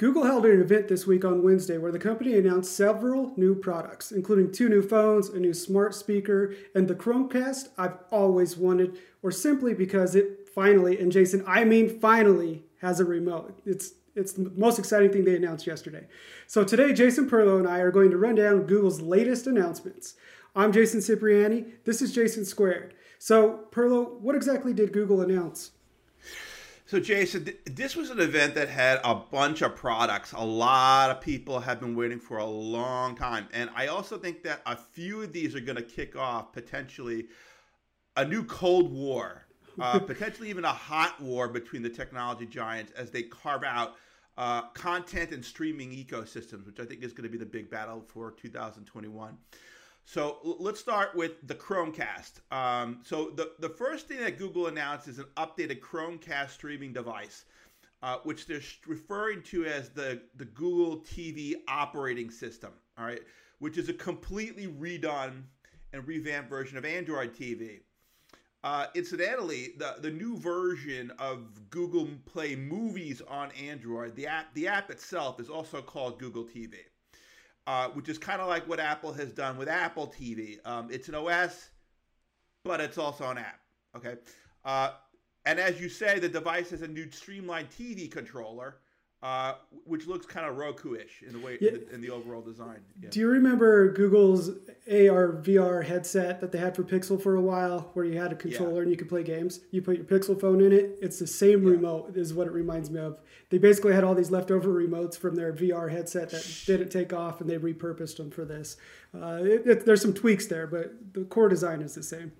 Google held an event this week on Wednesday where the company announced several new products, including two new phones, a new smart speaker, and the Chromecast I've always wanted, or simply because it finally, and Jason, I mean finally, has a remote. It's it's the most exciting thing they announced yesterday. So today, Jason Perlow and I are going to run down Google's latest announcements. I'm Jason Cipriani. This is Jason Squared. So, Perlow, what exactly did Google announce? So, Jason, this was an event that had a bunch of products. A lot of people have been waiting for a long time. And I also think that a few of these are going to kick off potentially a new Cold War, uh, potentially even a hot war between the technology giants as they carve out uh, content and streaming ecosystems, which I think is going to be the big battle for 2021. So let's start with the Chromecast. Um, so the, the first thing that Google announced is an updated Chromecast streaming device, uh, which they're referring to as the, the Google TV operating system, all right, which is a completely redone and revamped version of Android TV. Uh, incidentally, the, the new version of Google Play Movies on Android, the app, the app itself is also called Google TV uh, which is kind of like what Apple has done with Apple TV. Um, it's an OS, but it's also an app. Okay. Uh, and as you say, the device has a new streamlined TV controller uh, which looks kind of Roku-ish in the way yeah. in, the, in, the, overall design. Yeah. Do you remember Google's AR VR headset that they had for Pixel for a while, where you had a controller yeah. and you could play games? You put your Pixel phone in it. It's the same remote, is what it reminds me of. They basically had all these leftover remotes from their VR headset that didn't take off, and they repurposed them for this. Uh, it, it, there's some tweaks there, but the core design is the same.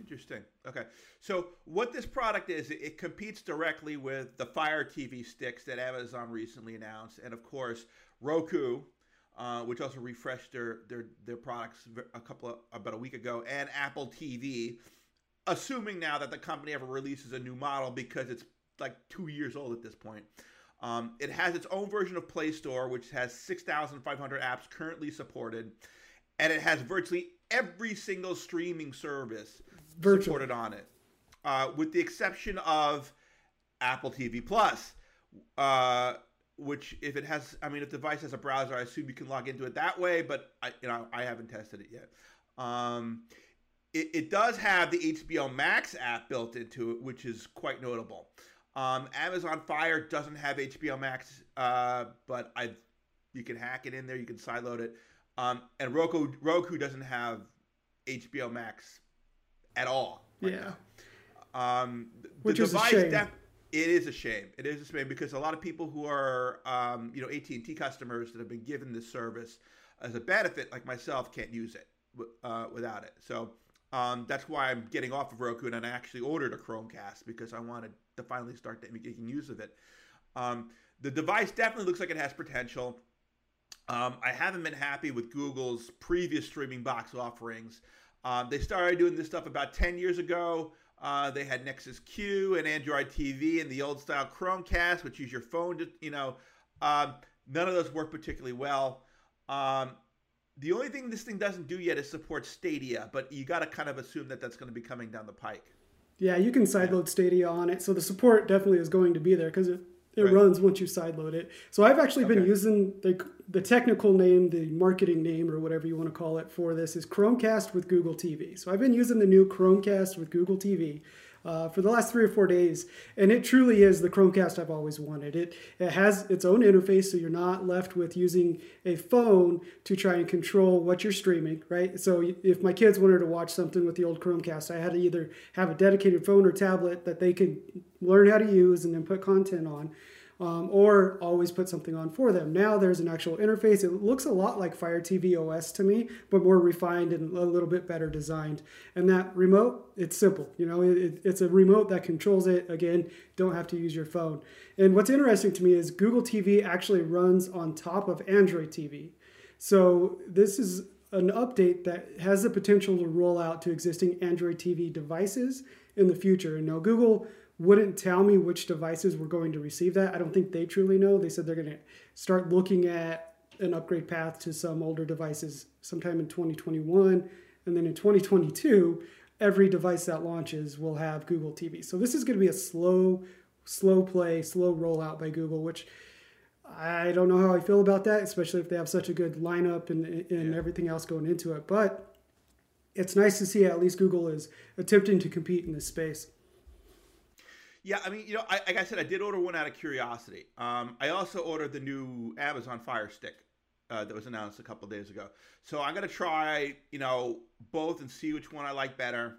Interesting. Okay. So what this product is, it competes directly with the Fire TV sticks that Amazon recently announced, and of course Roku, uh, which also refreshed their their their products a couple of, about a week ago, and Apple TV. Assuming now that the company ever releases a new model because it's like two years old at this point. Um, it has its own version of Play Store, which has 6,500 apps currently supported, and it has virtually every single streaming service Virtual. supported on it, uh, with the exception of Apple TV Plus, uh, which if it has, I mean, if the device has a browser, I assume you can log into it that way. But I, you know, I haven't tested it yet. Um, it, it, does have the HBO Max app built into it, which is quite notable. Um, Amazon Fire doesn't have HBO Max, uh, but I, you can hack it in there. You can sideload it. Um, and Roku Roku doesn't have HBO Max at all. Right yeah. Now. Um, Which is a shame. Def- it is a shame. It is a shame because a lot of people who are, um, you know, AT and T customers that have been given this service as a benefit, like myself, can't use it uh, without it. So um, that's why I'm getting off of Roku and I actually ordered a Chromecast because I wanted to finally start making use of it. Um, the device definitely looks like it has potential. Um, I haven't been happy with Google's previous streaming box offerings. Um, they started doing this stuff about 10 years ago. Uh, they had Nexus Q and Android TV and the old style Chromecast, which use your phone to, you know, um, none of those work particularly well. Um, the only thing this thing doesn't do yet is support Stadia, but you got to kind of assume that that's going to be coming down the pike. Yeah, you can sideload Stadia on it, so the support definitely is going to be there because it right. runs once you sideload it. So I've actually okay. been using the the technical name, the marketing name, or whatever you want to call it for this is Chromecast with Google TV. So I've been using the new Chromecast with Google TV uh, for the last three or four days, and it truly is the Chromecast I've always wanted. It it has its own interface, so you're not left with using a phone to try and control what you're streaming, right? So if my kids wanted to watch something with the old Chromecast, I had to either have a dedicated phone or tablet that they could learn how to use and then put content on um, or always put something on for them. Now there's an actual interface. It looks a lot like Fire TV OS to me, but more refined and a little bit better designed. And that remote, it's simple. You know, it, it's a remote that controls it. Again, don't have to use your phone. And what's interesting to me is Google TV actually runs on top of Android TV. So this is an update that has the potential to roll out to existing Android TV devices in the future. And now Google wouldn't tell me which devices were going to receive that. I don't think they truly know. They said they're going to start looking at an upgrade path to some older devices sometime in 2021. And then in 2022, every device that launches will have Google TV. So this is going to be a slow, slow play, slow rollout by Google, which I don't know how I feel about that, especially if they have such a good lineup and, and yeah. everything else going into it. But it's nice to see at least Google is attempting to compete in this space. Yeah, I mean, you know, I, like I said, I did order one out of curiosity. Um, I also ordered the new Amazon Fire Stick uh, that was announced a couple days ago. So I'm gonna try, you know, both and see which one I like better.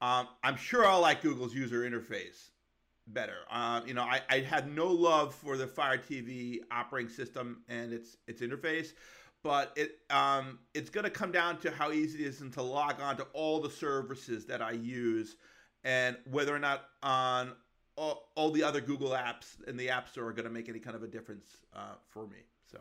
Um, I'm sure I'll like Google's user interface better. Uh, you know, I, I had no love for the Fire TV operating system and its its interface, but it um, it's going to come down to how easy it is to log on to all the services that I use, and whether or not on all, all the other Google apps in the App Store are going to make any kind of a difference uh, for me. So.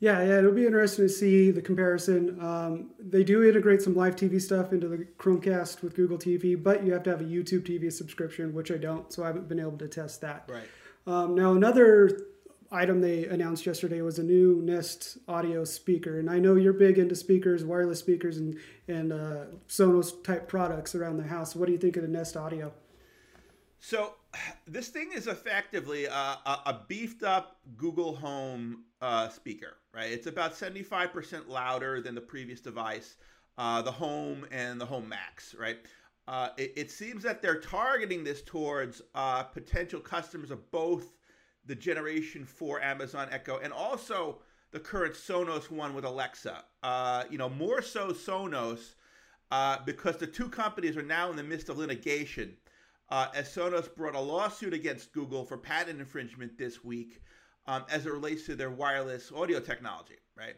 Yeah, yeah, it'll be interesting to see the comparison. Um, they do integrate some live TV stuff into the Chromecast with Google TV, but you have to have a YouTube TV subscription, which I don't, so I haven't been able to test that. Right. Um, now, another item they announced yesterday was a new Nest audio speaker, and I know you're big into speakers, wireless speakers, and and uh, Sonos type products around the house. What do you think of the Nest Audio? So this thing is effectively a, a, a beefed up Google Home uh, speaker, right? It's about 75% louder than the previous device, uh, the Home and the Home Max, right? Uh, it, it, seems that they're targeting this towards uh, potential customers of both the Generation 4 Amazon Echo and also the current Sonos one with Alexa. Uh, you know, more so Sonos uh, because the two companies are now in the midst of litigation uh, as Sonos brought a lawsuit against Google for patent infringement this week um, as it relates to their wireless audio technology, right?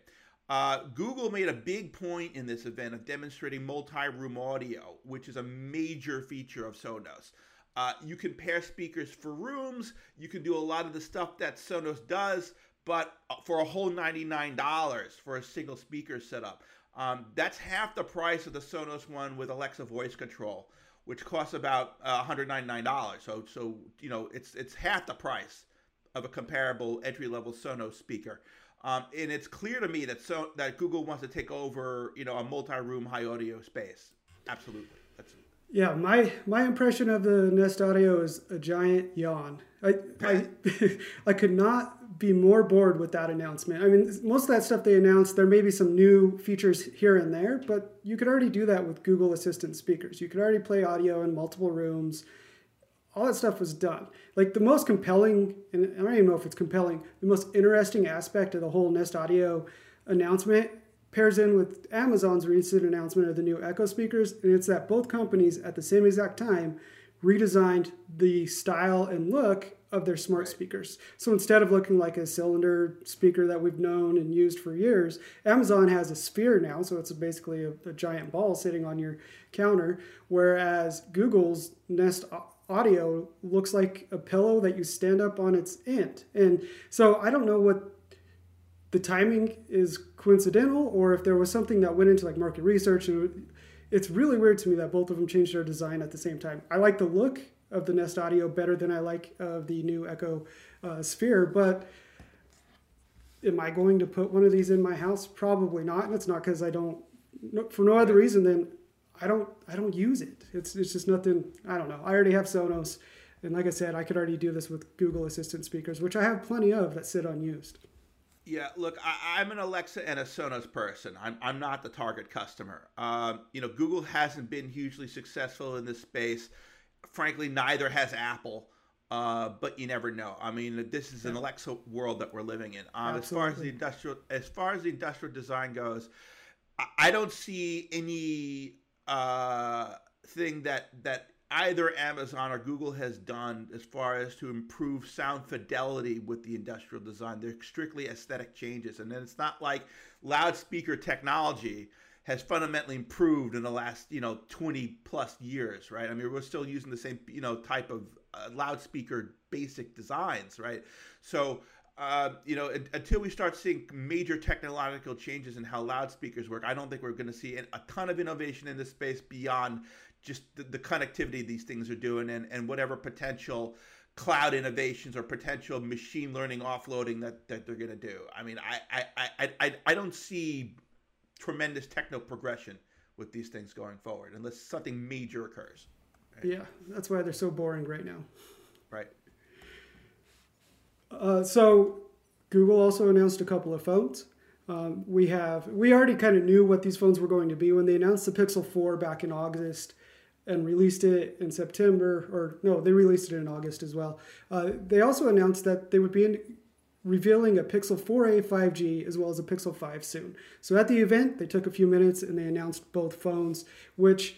Uh, Google made a big point in this event of demonstrating multi room audio, which is a major feature of Sonos. Uh, you can pair speakers for rooms, you can do a lot of the stuff that Sonos does, but uh, for a whole $99 for a single speaker setup. Um, that's half the price of the Sonos one with Alexa voice control which costs about uh, $199. So, so you know, it's it's half the price of a comparable entry level Sonos speaker. Um, and it's clear to me that so that Google wants to take over, you know, a multi-room high audio space. Absolutely. That's yeah, my my impression of the Nest Audio is a giant yawn. I I, I could not be more bored with that announcement. I mean, most of that stuff they announced, there may be some new features here and there, but you could already do that with Google Assistant speakers. You could already play audio in multiple rooms. All that stuff was done. Like the most compelling, and I don't even know if it's compelling, the most interesting aspect of the whole Nest Audio announcement pairs in with Amazon's recent announcement of the new Echo speakers, and it's that both companies at the same exact time redesigned the style and look of their smart right. speakers. So instead of looking like a cylinder speaker that we've known and used for years, Amazon has a sphere now, so it's basically a, a giant ball sitting on your counter, whereas Google's Nest Audio looks like a pillow that you stand up on its end. And so I don't know what the timing is coincidental or if there was something that went into like market research and it's really weird to me that both of them changed their design at the same time. I like the look of the Nest Audio better than I like of the new Echo uh, Sphere, but am I going to put one of these in my house? Probably not, and it's not because I don't. For no other reason than I don't. I don't use it. It's it's just nothing. I don't know. I already have Sonos, and like I said, I could already do this with Google Assistant speakers, which I have plenty of that sit unused. Yeah, look, I, am an Alexa and a Sonos person. I'm, I'm not the target customer. Um, you know, Google hasn't been hugely successful in this space. Frankly, neither has Apple. Uh, but you never know. I mean, this is an Alexa world that we're living in. Um, as far as the industrial, as far as the industrial design goes, I, I don't see any uh, thing that that either Amazon or Google has done as far as to improve sound fidelity with the industrial design. They're strictly aesthetic changes. And then it's not like loudspeaker technology has fundamentally improved in the last, you know, 20 plus years, right? I mean, we're still using the same, you know, type of uh, loudspeaker basic designs, right? So, uh, you know, until we start seeing major technological changes in how loudspeakers work, I don't think we're going to see a ton of innovation in this space beyond just the, the connectivity these things are doing and, and whatever potential cloud innovations or potential machine learning offloading that, that they're going to do. I mean, I, I, I, I, I don't see tremendous techno progression with these things going forward unless something major occurs. Right? Yeah, that's why they're so boring right now. Right. Uh, so Google also announced a couple of phones. Um, we have we already kind of knew what these phones were going to be when they announced the Pixel 4 back in August and released it in September, or no, they released it in August as well. Uh, they also announced that they would be in, revealing a Pixel 4a 5G as well as a Pixel 5 soon. So at the event, they took a few minutes and they announced both phones, which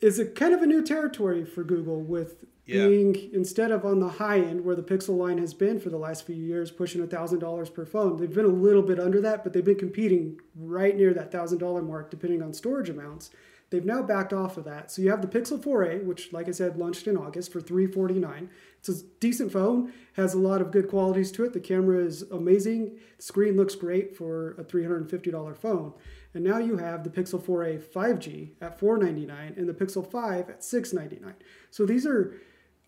is a kind of a new territory for Google with yeah. being instead of on the high end where the Pixel line has been for the last few years, pushing thousand dollars per phone. They've been a little bit under that, but they've been competing right near that thousand dollar mark, depending on storage amounts. They've now backed off of that. So you have the Pixel 4a, which, like I said, launched in August for 349. It's a decent phone, has a lot of good qualities to it. The camera is amazing. The screen looks great for a $350 phone. And now you have the Pixel 4a 5G at 499 and the Pixel 5 at 699. So these are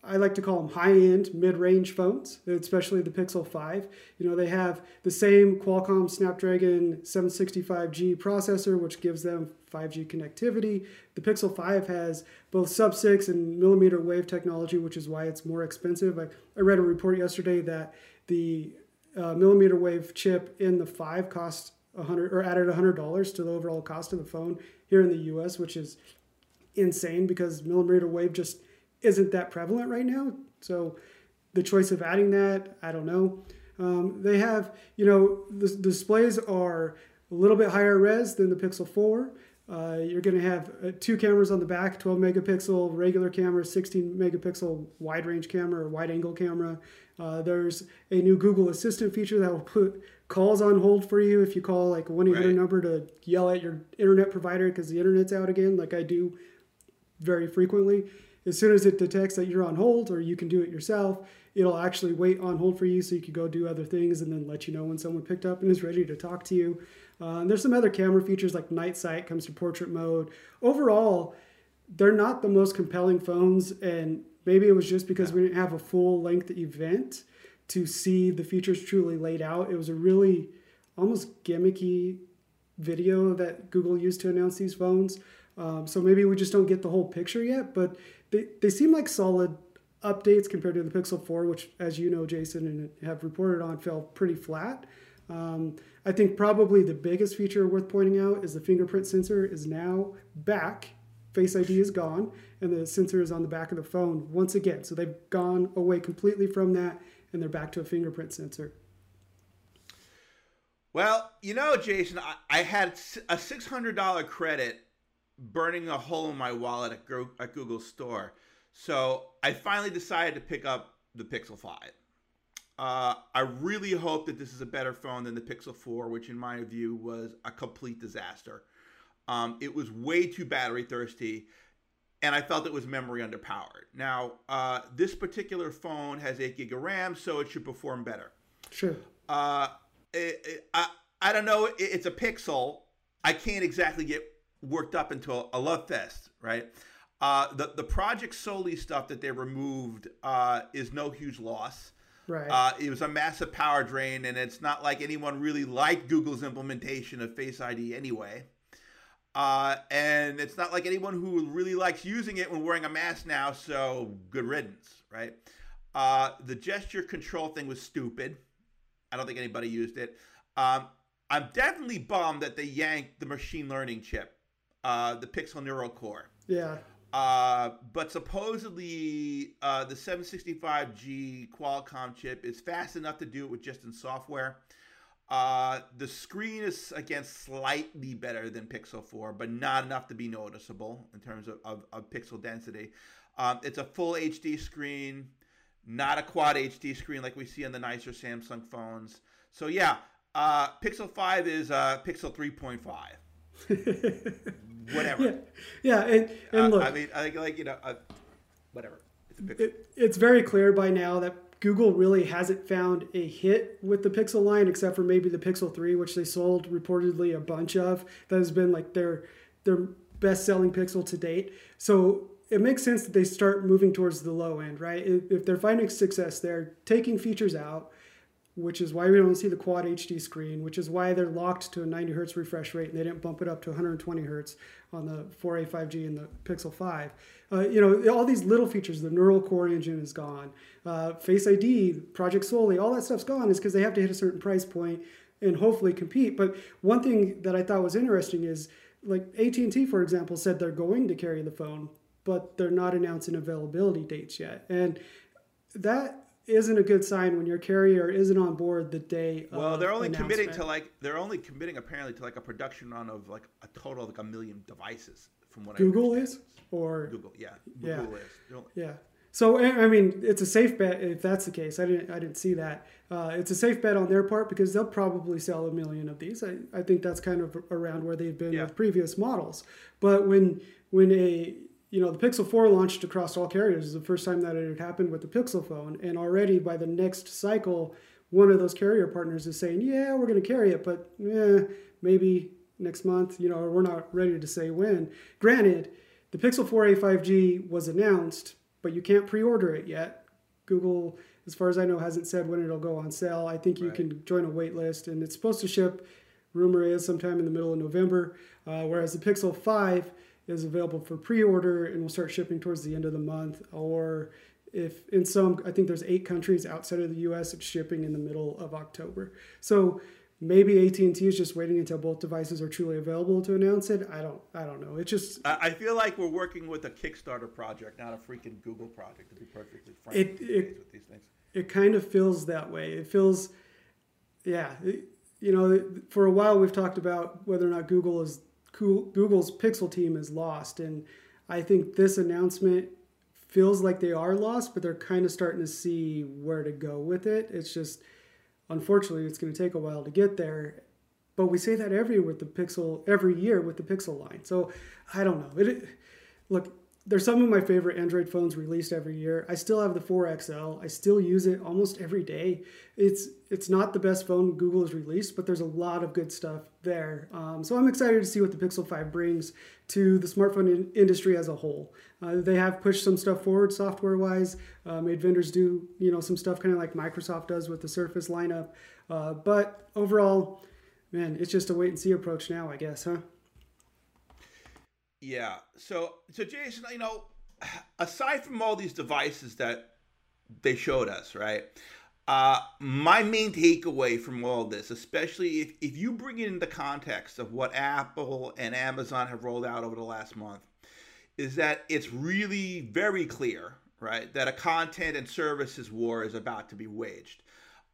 I like to call them high-end, mid-range phones, especially the Pixel 5. You know, they have the same Qualcomm Snapdragon 765G processor, which gives them 5G connectivity. The Pixel 5 has both sub-6 and millimeter wave technology, which is why it's more expensive. I, I read a report yesterday that the uh, millimeter wave chip in the 5 cost 100 or added $100 to the overall cost of the phone here in the US, which is insane because millimeter wave just isn't that prevalent right now. So the choice of adding that, I don't know. Um, they have, you know, the, the, displays are a little bit higher res than the Pixel 4. Uh, you're going to have uh, two cameras on the back 12 megapixel regular camera, 16 megapixel wide range camera or wide angle camera. Uh, there's a new Google Assistant feature that will put calls on hold for you if you call like a 1 800 right. number to yell at your internet provider because the internet's out again, like I do very frequently as soon as it detects that you're on hold or you can do it yourself, it'll actually wait on hold for you so you can go do other things and then let you know when someone picked up and is ready to talk to you. Uh, and there's some other camera features like night sight comes to portrait mode. Overall, they're not the most compelling phones, and maybe it was just because we didn't have a full length event to see the features truly laid out. It was a really almost gimmicky video that Google used to announce these phones. Um, so maybe we just don't get the whole picture yet, but they, they seem like solid updates compared to the Pixel 4, which, as you know, Jason, and have reported on, fell pretty flat. Um, I think probably the biggest feature worth pointing out is the fingerprint sensor is now back. Face ID is gone, and the sensor is on the back of the phone once again. So they've gone away completely from that, and they're back to a fingerprint sensor. Well, you know, Jason, I, I had a $600 credit burning a hole in my wallet at, at Google Store. So I finally decided to pick up the Pixel 5. Uh, I really hope that this is a better phone than the Pixel 4, which in my view was a complete disaster. Um, it was way too battery thirsty, and I felt it was memory underpowered. Now, uh, this particular phone has 8 gig of RAM, so it should perform better. Sure. Uh, it, it, I, I don't know. It, it's a Pixel. I can't exactly get worked up into a, a love fest, right? Uh, the the Project Soli stuff that they removed uh, is no huge loss. Right. Uh, it was a massive power drain, and it's not like anyone really liked Google's implementation of Face ID anyway. Uh, and it's not like anyone who really likes using it when wearing a mask now. So good riddance, right? Uh, the gesture control thing was stupid. I don't think anybody used it. Um, I'm definitely bummed that they yanked the machine learning chip uh, the Pixel Neural Core. Yeah. Uh, but supposedly uh, the 765G Qualcomm chip is fast enough to do it with just in software. Uh, the screen is again slightly better than Pixel 4, but not enough to be noticeable in terms of, of, of pixel density. Um, it's a full HD screen, not a quad HD screen like we see on the nicer Samsung phones. So yeah, uh, Pixel 5 is uh, Pixel 3.5. whatever. Yeah, yeah, and, and look, I mean, I think like you know, uh, whatever. It's, it, it's very clear by now that Google really hasn't found a hit with the Pixel line, except for maybe the Pixel Three, which they sold reportedly a bunch of. That has been like their their best selling Pixel to date. So it makes sense that they start moving towards the low end, right? If they're finding success, they're taking features out which is why we don't see the quad HD screen, which is why they're locked to a 90 hertz refresh rate and they didn't bump it up to 120 hertz on the 4A 5G and the Pixel 5. Uh, you know, all these little features, the neural core engine is gone. Uh, Face ID, Project Soli, all that stuff's gone is because they have to hit a certain price point and hopefully compete. But one thing that I thought was interesting is like AT&T, for example, said they're going to carry the phone, but they're not announcing availability dates yet. And that isn't a good sign when your carrier isn't on board the day. Well, they're only committing to like they're only committing apparently to like a production run of like a total of like a million devices from what I. Google is or Google, yeah, Google yeah. is. Yeah. So I mean, it's a safe bet if that's the case. I didn't I didn't see that. Uh, it's a safe bet on their part because they'll probably sell a million of these. I, I think that's kind of around where they've been yeah. with previous models. But when when a you know, the Pixel 4 launched across all carriers. It's the first time that it had happened with the Pixel phone. And already by the next cycle, one of those carrier partners is saying, yeah, we're going to carry it, but eh, maybe next month, you know, we're not ready to say when. Granted, the Pixel 4a 5G was announced, but you can't pre order it yet. Google, as far as I know, hasn't said when it'll go on sale. I think you right. can join a wait list, and it's supposed to ship, rumor is, sometime in the middle of November. Uh, whereas the Pixel 5, is available for pre-order and will start shipping towards the end of the month. Or if in some i think there's eight countries outside of the us it's shipping in the middle of october. So maybe at&t is just waiting until both devices are truly available to announce it. I don't i don't know. It just i feel like we're working with a kickstarter project not a freaking google project to be perfectly frank it, it, with these things. it kind of feels that way. It feels yeah it, you know for a while we've talked about whether or not google is Google's Pixel team is lost. And I think this announcement feels like they are lost, but they're kind of starting to see where to go with it. It's just, unfortunately, it's going to take a while to get there. But we say that every with the Pixel every year with the Pixel line. So I don't know. It, look, there's some of my favorite Android phones released every year. I still have the 4XL. I still use it almost every day. It's it's not the best phone Google has released, but there's a lot of good stuff there. Um, so I'm excited to see what the Pixel 5 brings to the smartphone in- industry as a whole. Uh, they have pushed some stuff forward software-wise, uh, made vendors do you know some stuff kind of like Microsoft does with the Surface lineup. Uh, but overall, man, it's just a wait and see approach now, I guess, huh? Yeah. So, so Jason, you know, aside from all these devices that they showed us, right? Uh, my main takeaway from all this, especially if, if you bring it in the context of what Apple and Amazon have rolled out over the last month, is that it's really very clear, right, that a content and services war is about to be waged.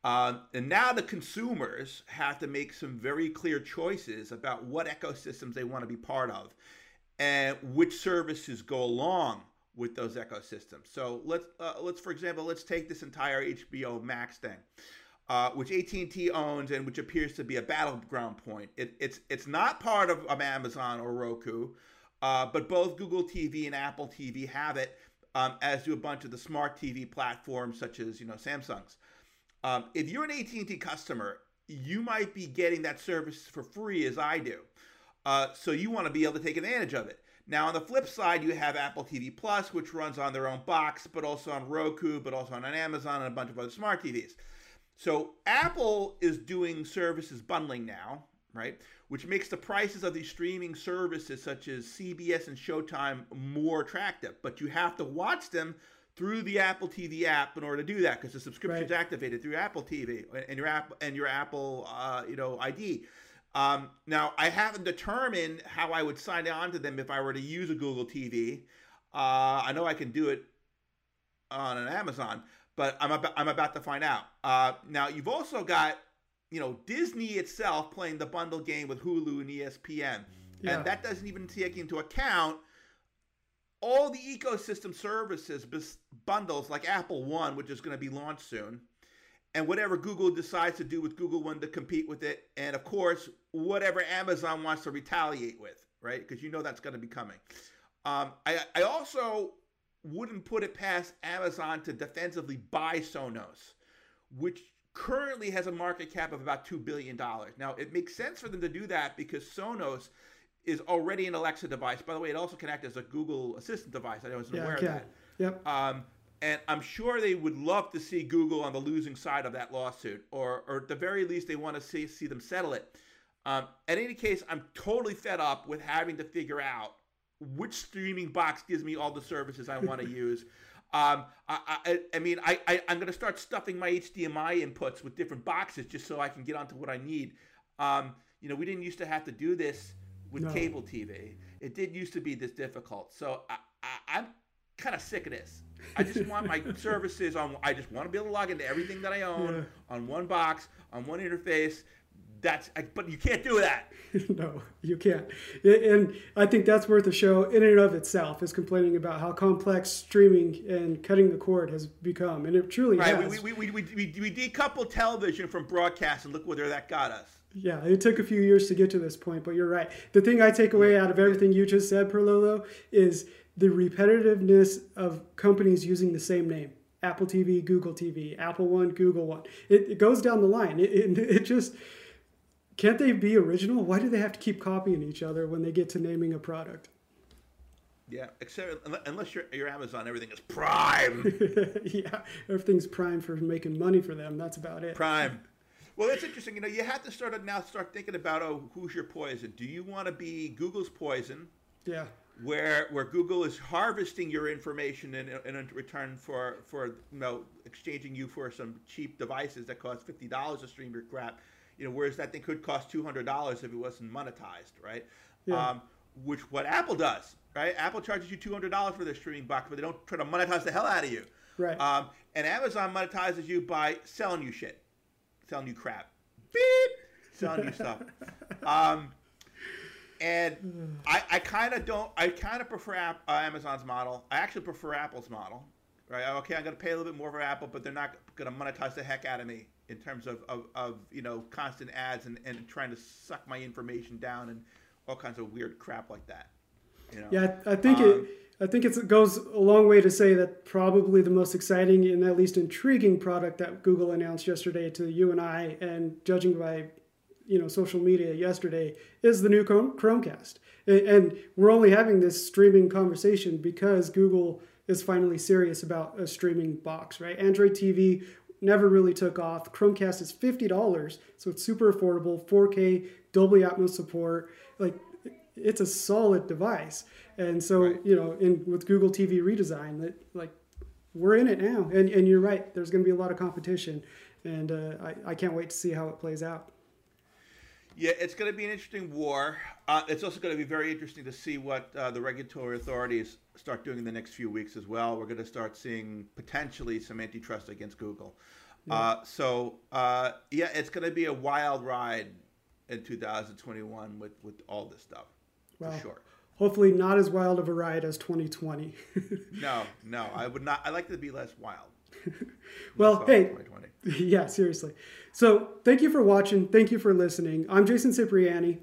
Uh, and now the consumers have to make some very clear choices about what ecosystems they want to be part of and which services go along with those ecosystems. So let's uh, let's for example, let's take this entire HBO Max thing, uh, which AT&T owns and which appears to be a battleground point. It, it's it's not part of, Amazon or Roku, uh, but both Google TV and Apple TV have it, um, as do a bunch of the smart TV platforms such as you know Samsung's. Um, if you're an AT&T customer, you might be getting that service for free as I do. Uh, so you want to be able to take advantage of it. Now, on the flip side, you have Apple TV Plus, which runs on their own box, but also on Roku, but also on Amazon and a bunch of other smart TVs. So Apple is doing services bundling now, right? Which makes the prices of these streaming services such as CBS and Showtime more attractive. But you have to watch them through the Apple TV app in order to do that because the subscription's right. activated through Apple TV and your app and your Apple, uh, you know, ID. Um, now, I haven't determined how I would sign on to them if I were to use a Google TV. Uh, I know I can do it on an Amazon, but I'm about, I'm about to find out. Uh, now, you've also got, you know, Disney itself playing the bundle game with Hulu and ESPN. Yeah. And that doesn't even take into account all the ecosystem services bundles like Apple One, which is going to be launched soon and whatever Google decides to do with Google One to compete with it, and of course, whatever Amazon wants to retaliate with, right? Because you know that's going to be coming. Um, I, I also wouldn't put it past Amazon to defensively buy Sonos, which currently has a market cap of about $2 billion. Now, it makes sense for them to do that because Sonos is already an Alexa device. By the way, it also can connects as a Google Assistant device. I wasn't yeah, aware of that. Yep. Um, and I'm sure they would love to see Google on the losing side of that lawsuit, or, or at the very least, they want to see, see them settle it. Um, in any case, I'm totally fed up with having to figure out which streaming box gives me all the services I want to use. Um, I, I, I, mean, I, I, am going to start stuffing my HDMI inputs with different boxes just so I can get onto what I need. Um, you know, we didn't used to have to do this with no. cable TV. It did used to be this difficult. So I, I, I'm kind of sick of this. I just want my services on. I just want to be able to log into everything that I own yeah. on one box, on one interface. That's, but you can't do that. no, you can't. And I think that's worth a show in and of itself. Is complaining about how complex streaming and cutting the cord has become, and it truly right. has. We, we, we, we, we decoupled television from broadcast, and look where that got us. Yeah, it took a few years to get to this point, but you're right. The thing I take away out of everything you just said, Perlolo, is the repetitiveness of companies using the same name. Apple TV, Google TV, Apple One, Google One. It, it goes down the line. It, it, it just can't they be original? Why do they have to keep copying each other when they get to naming a product? Yeah, except unless you're, you're Amazon, everything is prime. yeah, everything's prime for making money for them. That's about it. Prime. Well, that's interesting. You know, you have to start now start thinking about oh, who's your poison? Do you want to be Google's poison? Yeah. Where where Google is harvesting your information in, in return for for you know exchanging you for some cheap devices that cost fifty dollars to stream your crap, you know, whereas that thing could cost two hundred dollars if it wasn't monetized, right? Yeah. Um, which what Apple does, right? Apple charges you two hundred dollars for their streaming box, but they don't try to monetize the hell out of you, right? Um, and Amazon monetizes you by selling you shit selling you crap. Beep, selling you stuff. Um, and I, I kind of don't. I kind of prefer App, uh, Amazon's model. I actually prefer Apple's model. Right? Okay, I'm going to pay a little bit more for Apple, but they're not going to monetize the heck out of me in terms of, of, of you know constant ads and, and trying to suck my information down and all kinds of weird crap like that. You know? Yeah, I think um, it I think it goes a long way to say that probably the most exciting and at least intriguing product that Google announced yesterday to you and I, and judging by you know social media yesterday, is the new Chromecast. And we're only having this streaming conversation because Google is finally serious about a streaming box, right? Android TV never really took off. Chromecast is fifty dollars, so it's super affordable. 4K, Dolby Atmos support, like it's a solid device. And so, right. you know, in with Google TV redesign, that like we're in it now. And and you're right. There's going to be a lot of competition, and uh, I I can't wait to see how it plays out. Yeah, it's going to be an interesting war. Uh, it's also going to be very interesting to see what uh, the regulatory authorities start doing in the next few weeks as well. We're going to start seeing potentially some antitrust against Google. Yeah. Uh, so uh, yeah, it's going to be a wild ride in 2021 with with all this stuff well, for sure. Hopefully, not as wild of a ride as 2020. no, no, I would not. I like to be less wild. well, hey, yeah, seriously. So, thank you for watching. Thank you for listening. I'm Jason Cipriani.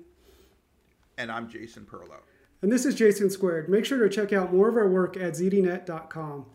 And I'm Jason Perlow. And this is Jason Squared. Make sure to check out more of our work at zdnet.com.